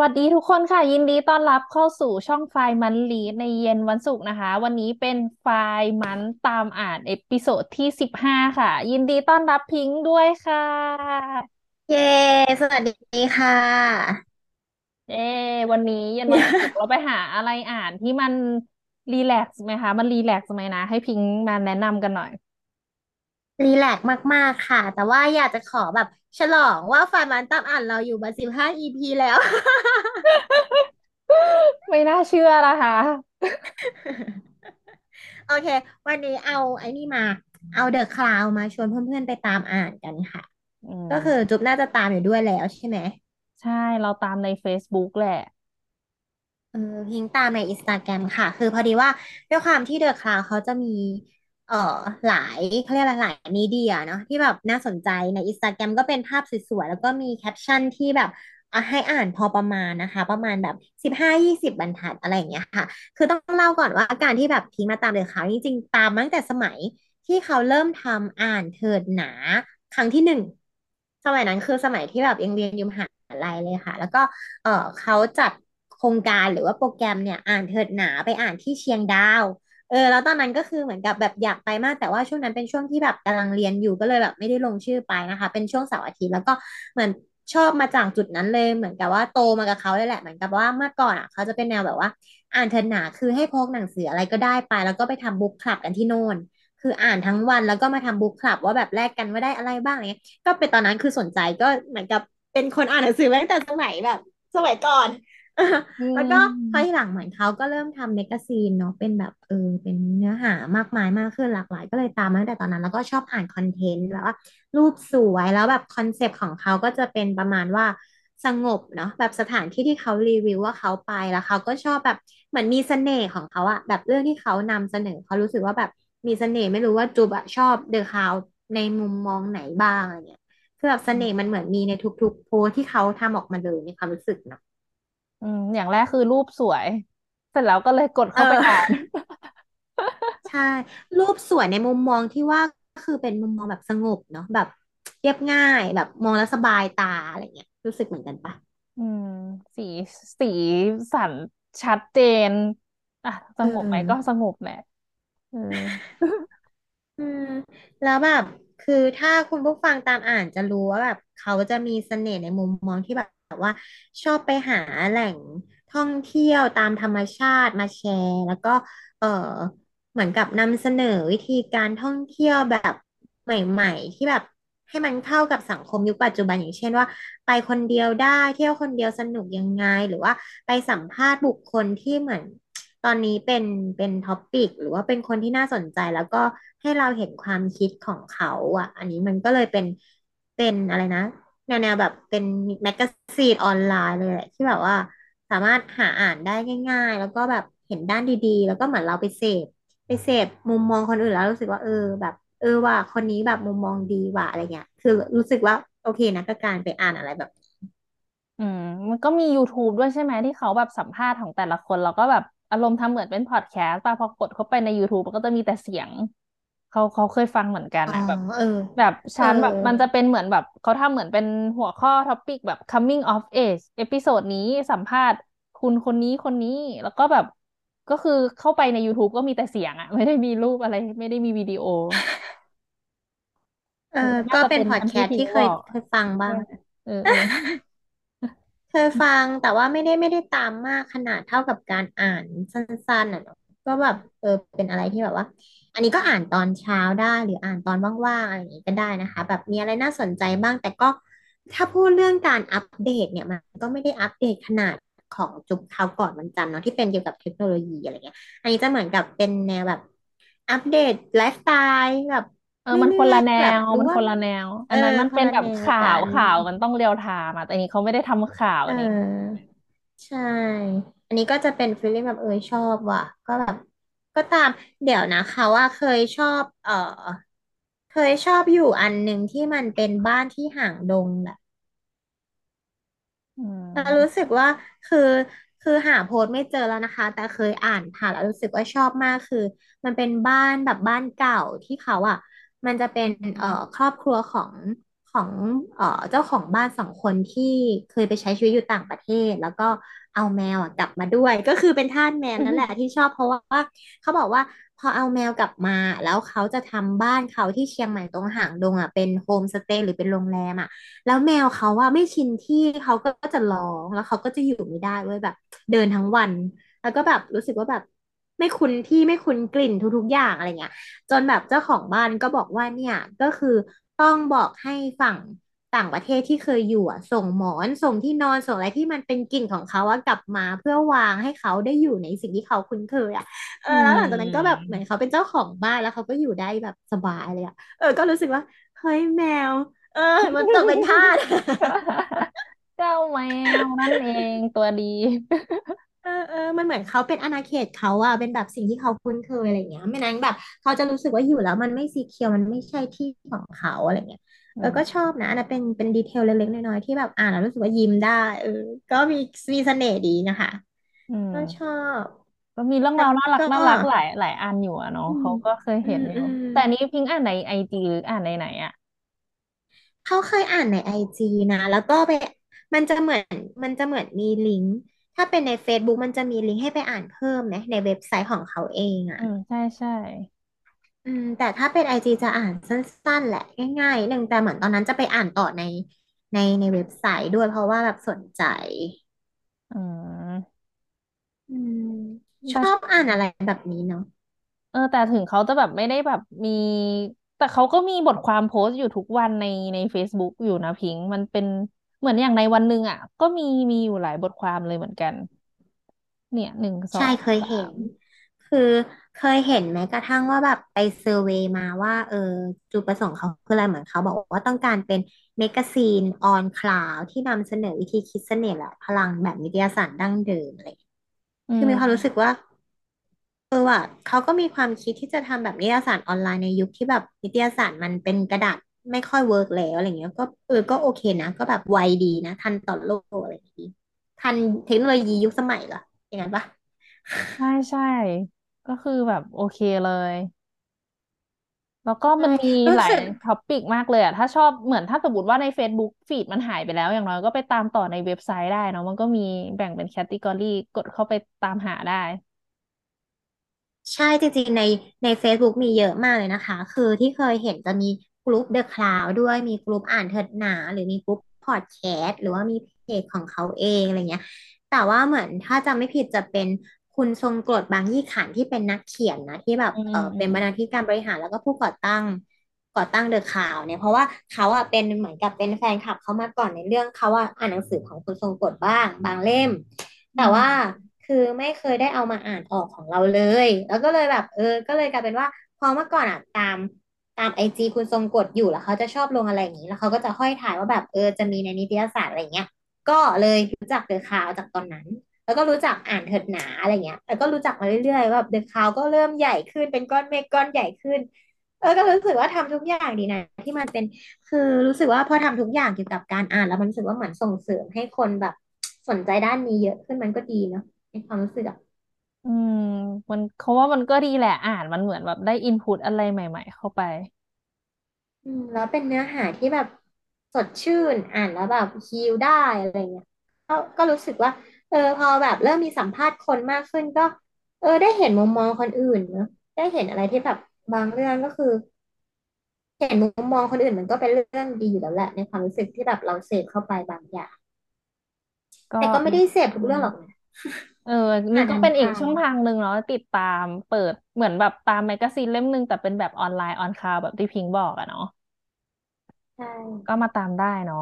วัสดีทุกคนค่ะ ยินดีต้อนรับเข้าสู่ช่อง FRI-MONLY ในเย็นวันศุกร์นะคะ วันนี้เป็น FRI-MON ตามอ่าน episode ที่สิบห้าค่ะ ยินดีต้อนรับพิงค์ด้วยค่ะ เย้ สวัสดีค่ะ เย้วันนี้เย็นวันศุกร์เราไปหาอะไรอ่านที่มัน relax ไหมคะ มัน relax ไหมนะ ให้พิงค์มาแนะนำกันหน่อย relax มาก ๆ ค่ะ แต่ว่าอยากจะขอแบบ ฉลองว่า FRI-MON ตามอ่านเราอยู่มาสิบห้า EP แล้ว ไม่น่าเชื่อนะคะ โอเค วันนี้เอาไอ้นี่มา เอา The Cloud มาชวนเพื่อน ๆ ไปตามอ่านกันค่ะก็คือจุ๊บน่าจะตามอยู่ด้วยแล้วใช่ไหม ใช่เราตามใน Facebook แหละ เออพิงค์ตามในอินสตาแกรมค่ะ คือพอดีว่าด้วยความที่ The Cloud เขาจะมี เอ่อหลายเขาเรียกอะไรหลาย media เนาะที่แบบน่าสนใจในอินสตาแกรมก็เป็นภาพสวยๆ แล้วก็มีแคปชั่นที่แบบอะให้อ่านพอประมาณนะคะ ประมาณแบบสิบห้ายี่สิบบรรทัดอะไรอย่างเงี้ยค่ะ คือต้องเล่าก่อนว่าการที่แบบพิงค์มาตาม The Cloud จริงๆ ตามมาตั้งแต่สมัยที่เขาเริ่มทำอ่านเถิดหนาครั้งที่หนึ่งสมัยนั้นคือสมัยที่แบบยังเรียนอยู่มหาลัยเลยค่ะ แล้วก็เออเขาจัดโครงการหรือว่าโปรแกรมเนี่ยอ่านเถิดหนาไปอ่านที่เชียงดาว เออแล้วตอนนั้นก็คือเหมือนกับแบบอยากไปมาก แต่ว่าช่วงนั้นเป็นช่วงที่แบบกำลังเรียนอยู่ก็เลยแบบไม่ได้ลงชื่อไปนะคะ เป็นช่วงเสาร์อาทิตย์แล้วก็เหมือนชอบมาจากจุดนั้นเลยเหมือนกับว่าโตมากับเขาเลยแหละเหมือนกับว่าเมื่อก่อนอะเขาจะเป็นแนวแบบว่า อ่านเทอหนาคือให้พกหนังสืออะไรก็ได้ไป แล้วก็ไปทำบุ๊กคลับกันที่โน่นคืออ่านทั้งวันแล้วก็มาทำบุ๊กคลับว่าแบบแลกกันว่าได้อะไรบ้างเนี้ยก็เป็นตอนนั้นคือสนใจก็เหมือนกับเป็นคนอ่านหนังสือตั้งแต่สมัยแบบ สมัยก่อน แล้วก็พอที่หลังเหมือนเขาก็เริ่มทำ magazine เนาะเป็นแบบเออเป็นเนื้อหามากมายมากขึ้นหลากหลาย ก็เลยตามมาตั้งแต่ตอนนั้น แล้วก็ชอบอ่าน content แล้วว่า รูปสวยแล้วแบบ concept ของเขาก็จะเป็นประมาณว่าสงบเนาะแบบสถานที่ที่เขารีวิวว่าเขาไปแล้วเขาก็ชอบแบบเหมือนมีเสน่ห์ของเขาอะแบบเรื่องที่เขานำเสนอเขารู้สึกว่าแบบมีเสน่ห์ไม่รู้ว่าจุ๊บอะชอบ The Cloud ในมุมมองไหนบ้างอะไรเงี้ยคือแบบเสน่ห์มันเหมือนมีในทุกๆ โพสที่เขาทำออกมาเลยในความรู้สึกเนาะ อืมอย่างแรกคือรูปสวย เสร็จแล้วก็เลยกดเข้าไปอ่าน ใช่ รูปสวยในมุมมองที่ว่าคือเป็นมุมมองแบบสงบเนาะแบบเรียบง่ายแบบมองแล้วสบายตาอะไรเงี้ยรู้สึกเหมือนกันปะอืม สีสีสันชัดเจน อะสงบไหมก็สงบแหละอืมอืมแล้วแบบคือถ้าคุณผู้ฟังตามอ่านจะรู้ว่าแบบเขาจะมีเสน่ห์ในมุมมองที่แบบ ว่า ชอบไปหาแหล่งท่องเที่ยวตามธรรมชาติมาแชร์ แล้วก็ เออเหมือนกับนำเสนอวิธีการท่องเที่ยวแบบใหม่ ๆ ที่แบบให้มันเข้ากับสังคมยุคปัจจุบันอย่างเช่นว่า ไปคนเดียวได้เที่ยวคนเดียวสนุกยังไง หรือว่าไปสัมภาษณ์บุคคลที่เหมือน ตอนนี้เป็นเป็นท็อปปิกหรือว่าเป็นคนที่น่าสนใจแล้วก็ให้เราเห็นความคิดของเขา อะ อันนี้มันก็เลยเป็นเป็นอะไรนะ แนวแนวแบบเป็น magazine ออนไลน์เลยแหละที่แบบว่า สามารถหาอ่านได้ง่าย ๆ แล้วก็แบบเห็นด้านดีๆ แล้วก็เหมือนเราไปเสพไปเสพมุมมองคนอื่นแล้วรู้สึกว่าเออแบบ เออว่าคนนี้แบบมุมมองดีว่ะอะไรเงี้ย คือรู้สึกว่าโอเคนะกับการไปอ่านอะไรแบบ อืมันก็มี YouTube ด้วยใช่ไหมที่เขาแบบสัมภาษณ์ของแต่ละคน แล้วก็แบบอารมณ์ทำเหมือนเป็นพอดแคสต์ป่ะพอกดเข้าไปใน YouTube มันก็จะมีแต่เสียง เขาเขาเคยฟังเหมือนกันอ๋ออะแบบเออแบบเออชั้นแบบมันจะเป็นเหมือนแบบเขาทำเหมือนเป็นหัวข้อท็อปิกแบบ coming of age เอพิโซดนี้สัมภาษณ์คุณคนนี้คนนี้แล้วก็แบบก็คือเข้าไปใน YouTube ก็มีแต่เสียงอะไม่ได้มีรูปอะไร ไม่ได้มีวิดีโอ เออเออน่าก็เป็นพอดจะเป็นอันแคสต์ที่เคที่พิงค์บอยกเคยฟังบ้างเออเออเคยฟังแต่ว่าไม่ได้ไม่ได้ตามมากขนาดเท่ากับการอ่านสั้นๆอะเนาะก็แบบเออเป็นอะไรที่แบบว่า อันนี้ก็อ่านตอนเช้าได้หรืออ่านตอนว่างๆอะไรอย่างนี้ก็ได้นะคะ แบบมีอะไรน่าสนใจบ้าง แต่ก็ถ้าพูดเรื่องการอัปเดตเนี่ยมันก็ไม่ได้อัปเดตขนาดของจุ๊บคราวก่อนวันจันทร์เนาะที่เป็นเกี่ยวกับเทคโนโลยีอะไรเงี้ย อันนี้จะเหมือนกับเป็นแนวแบบ update lifestyle แบบเออมันคนละแนเรื่อยๆแบบวรู้ว่ามันคนละแนวเอออันนั้นมันเป็นคนละแนวแบบข่าแต่อันนี้วข่าวมันต้อง real-time อะแต่อันนี้เขาไม่ได้ทำข่าวเอันนี้ออใช่ อันนี้ก็จะเป็นฟีลลิ่งแบบเออชอบว่ะ ก็แบบ ก็ตาม เดี๋ยวนะเขาว่าเคยชอบ เออเคยชอบอยู่อันหนึ่งที่มันเป็นบ้านที่ห่างดงแบบ อืแล้วรู้มสึกว่าคือคือหาโพสต์ไม่เจอแล้วนะคะ แต่เคยอ่านผ่านแล้วรู้สึกว่าชอบมากคือ มันเป็นบ้านแบบบ้านเก่าที่เขาอะ มันจะเป็นเอ่อครอบครัวของ ของเอ่อเจ้าของบ้านสองคนที่เคยไปใช้ชีวิตอยู่ต่างประเทศ แล้วก็เอาแมวอะกลับมาด้วย ก็คือเป็นทาสแมวนั่นแหละที่ชอบเพราะว่าเขาบอกว่าพอเอาแมวกลับมา แล้วเขาจะทำบ้านเขาที่เชียงใหม่ตรงหางดงอะเป็นโฮมสเตย์หรือเป็นโรงแรมอะ แล้วแมวเขาว่าไม่ชินที่เขาก็จะร้องแล้วเขาก็จะอยู่ไม่ได้เว้ยแบบ เดินทั้งวัน แล้วก็แบบรู้สึกว่าแบบไม่คุ้นที่ไม่คุ้นกลิ่นทุกๆอย่างอะไรเงี้ย จนแบบเจ้าของบ้านก็บอกว่าเนี่ยก็คือ ต้องบอกให้ฝั่งต่างประเทศที่เคยอยู่อะส่งหมอนส่งที่นอนส่งอะไรที่มันเป็นกลิ่นของเขาอะกลับมาเพื่อวางให้เขาได้อยู่ในสิ่งที่เขาคุ้นเคยอะเอออืแล้วหลังจากนั้นก็แบบเหมือนมเขาเป็นเจ้าของบ้านแล้วเขาก็อยู่ได้แบบสบายเลยอะเออ ก็รู้สึกว่าเฮ้ยแมว เออ มันตกเป็นทาส เจ้าแมวนั่นเองตัวดี เออเออมันเหมือนเขาเป็นอาณาเขตเขาอะเป็นแบบสิ่งที่เขาคุ้นเคยอะไรอย่างเงี้ย ไม่นั้นแบบเขาจะรู้สึกว่าอยู่แล้วมันไม่ซีเคียวมันไม่ใช่ที่ของเขาอะไรเงี้ยอืเออก็ชมอบนะอันนั้นเป็นเป็นดีเทลเล็กๆน้อยๆที่แบบอ่านแล้วรู้สึกว่ายิ้มได้เออก็มีมีเสน่ห์ดีนะคะอืก็ชอมบก็มีเรื่องแล้วราวน่ารักก็น่ารักหลายหลายอันอยู่อะเนาะอืมเขาก็เคยอืเห็นอยู่มอืม แต่อันนี้พิงอ่านในไอจีหรืออ่านในไหนอะเขาเคยอ่านในไอจีนะ แล้วก็ไปมันจะเหมือนมันจะเหมือนมีลิงก์ ถ้าเป็นใน Facebook มันจะมีลิงก์ให้ไปอ่านเพิ่มไหมในเว็บไซต์ของเขาเองอะ อืมใช่ใช่อืม แต่ถ้าเป็นไอจีจะอ่านสั้น ๆ แหละ ง่ายๆหนึ่งแต่เหมือนตอนนั้นจะไปอ่านต่อในในในเว็บไซต์ด้วยเพราะว่าแบบสนใจ อืมอืม ชแต่ อบอ่านอะไรแบบนี้เนาะเออแต่ถึงเขาจะแบบไม่ได้แบบมี แต่เขาก็มีบทความโพสต์อยู่ทุกวันในใน Facebook อยู่นะพิงค์มันเป็น เหมือนอย่างในวันหนึ่งอะ ก็มีมีอยู่หลายบทความเลยเหมือนกัน เนี่ยหนึ่งสองใช่เคยสามเห็นคือเคยเห็นแม้กระทั่งว่าแบบไป survey มาว่า เออจุดประสงค์เขาคืออะไรเหมือนเขาบอกว่าต้องการเป็น magazine on cloud ที่นำเสนอวิธีคิดเสน่ห์และพลังแบบวิทยาศาสตร์ดั้งเดิมอะไรอย่างเงี้ยอืคือมีความรู้สึกมว่า เออว่ะเขาก็มีความคิดที่จะทำแบบนิตยสารออนไลน์ในยุคที่แบบนิตยสารมันเป็นกระดาษ ไม่ค่อย work แล้วอะไรเงี้ย ก็เออก็โอเคนะ ก็แบบไวดีนะ ทันต่อโลกอะไรอย่างงี้ทันเทคโนโลยียุคสมัยเหรออย่างนั้นปะใช่ใช่ก็คือแบบโอเคเลย แล้วก็ใช่มันมีหลายรู้สึก topic มากเลยอะถ้าชอบเหมือนถ้าสมมติว่าใน Facebook feed มันหายไปแล้ว อย่างน้อยก็ไปตามต่อในเว็บไซต์ได้เนาะมันก็มีแบ่งเป็น category กดเข้าไปตามหาได้ ใช่จริงๆในใน Facebook มีเยอะมากเลยนะคะ คือที่เคยเห็นจะมี กลุ่ม The Cloud ด้วยมีกลุ่มอ่านเถิดหนาหรือมีกลุ่มพอดแคสต์หรือว่ามีเพจของเขาเองอะไรเงี้ย แต่ว่าเหมือนถ้าจำไม่ผิดจะเป็นคุณทรงกรดบางยี่ขันธ์ที่เป็นนักเขียนนะที่แบบอืเออมอืมเป็นบรรณาธิการบริหารแล้วก็ผู้ก่อตั้งก่อตั้งเดอะข่าวเนี่ยเพราะว่าเขาอะเป็นเหมือนกับเป็นแฟนคลับเขามาก่อนในเรื่องเขาอะอ่านหนังสือของคุณทรงกรดบ้าง บางเล่มอืแต่ว่ามคือไม่เคยได้เอามาอ่านออกของเราเลย แล้วก็เลยแบบ เออ ก็เลยกลายเป็นว่าพอเมื่อก่อนอะตาม ตามไอจีคุณทรงกฎอยู่แล้วเขาจะชอบลงอะไรอย่างนี้แล้วเขาก็จะห้อยถ่ายว่าแบบเออจะมีในนิตยสารอะไรเงี้ย ก็เลยรู้จักเดอะคาวจากตอนนั้น แล้วก็รู้จักอ่านเถิดหนาอะไรเงี้ยแล้วก็รู้จักมาเรื่อยๆว่าแบบเดอะคาวก็เริ่มใหญ่ขึ้นเป็นก้อนเมฆก้อนใหญ่ขึ้นเออก็รู้สึกว่าทำทุกอย่างดีนะที่มันเป็นคือรู้สึกว่าพอทำทุกอย่างเกี่ยวกับการอ่านแล้วมันรู้สึกว่าเหมือนส่งเสริมให้คนแบบสนใจด้านนี้เยอะขึ้นมันก็ดีเนาะในความรู้สึกอะ อืม มันเขาว่ามันก็ดีแหละอ่านมันเหมือนแบบได้อินพุตอะไรใหม่ ๆ เข้าไป อืมแล้วเป็นเนื้อหาที่แบบสดชื่นอ่านแล้วแบบฮีลได้อะไรเงี้ยก็ก็รู้สึกว่า เออ พอแบบเริ่มมีสัมภาษณ์คนมากขึ้นก็ เออ ได้เห็นมุมมองคนอื่นเนาะได้เห็นอะไรที่แบบบางเรื่องก็คือ เห็นมุมมองคนอื่นมันก็เป็นเรื่องดีอยู่แล้วแหละในความรู้สึกที่แบบเราเสพเข้าไปบางอย่าง ก็แต่ก็ไม่ได้เสพทุกเรื่องหรอกนะ เออนี่อ่านก็เป็นอีกทางช่องทางหนึ่งเนาะติดตามเปิดเหมือนแบบตาม magazine เล่มหนึ่งแต่เป็นแบบออนไลน์ on cloud แบบที่พิงค์บอกอะเนาะๆใช่ ก็มาตามได้เนาะ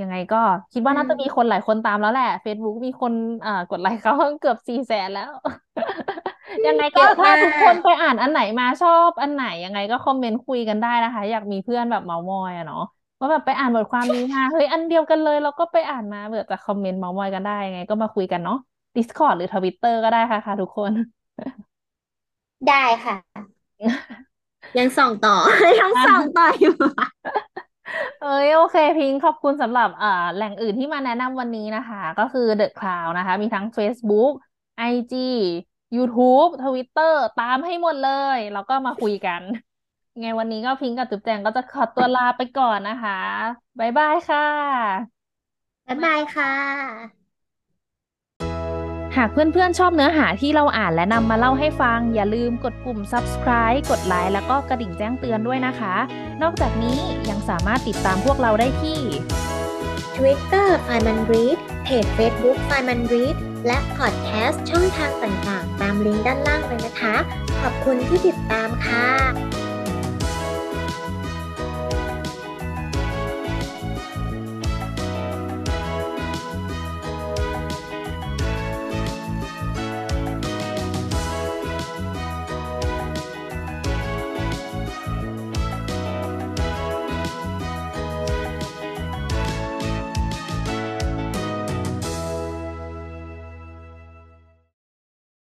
ยังไงก็คิดว่าอืน่าจะมีคนมหลายคนตามแล้วแหละ Facebook มีคนอ่ากดไลค์เขา เกือบสี่แสนแล้ว ยังไงเยก็อะมาถ้าทุกคนก ไปอ่านอันไหนมาชอบอันไหนยังไงก็ comment คุยกันได้นะคะ อยากมีเพื่อนแบบเมามอยอะเนาะว่าแบบไปอ่านบทความนี้มาเฮ้ยอันเดียวกันเลย เราก็ไปอ่านมาเบื่อจะคอมเมนต์เมามอยกันได้ยังไงก็มาคุยกันเนาะ Discord หรือ Twitter ก็ได้ค่ะค่ะ ทุกคน ได้ค่ะ ยังส่องต่อ ยังส่องต่ออยู่ เอ้ยโอเค พิงค์ขอบคุณสำหรับเอ่อแหล่งอื่นที่มาแนะนำวันนี้นะคะ ก็คือ The Cloud นะคะ มีทั้ง Facebook IG YouTube Twitter ตามให้หมดเลย แล้วก็มาคุยกัน ไงวันนี้ก็พิงค์กับจุ๊บแจงก็จะขอตัวลาไปก่อนนะคะ บ๊ายบายค่ะ บ๊ายบายค่ะ หากเพื่อนๆ ชอบเนื้อหาที่เราอ่านและนำมาเล่าให้ฟัง อย่าลืมกดปุ่ม subscribe กดไลค์แล้วก็กระดิ่งแจ้งเตือนด้วยนะคะ นอกจากนี้ยังสามารถติดตามพวกเราได้ที่ Twitter f i m a n Read เพจ Facebook f i m a n Read และพอดแคสต์ช่องทางต่างๆ ตามลิงก์ด้านล่างเลยนะคะ ขอบคุณที่ติดตามค่ะ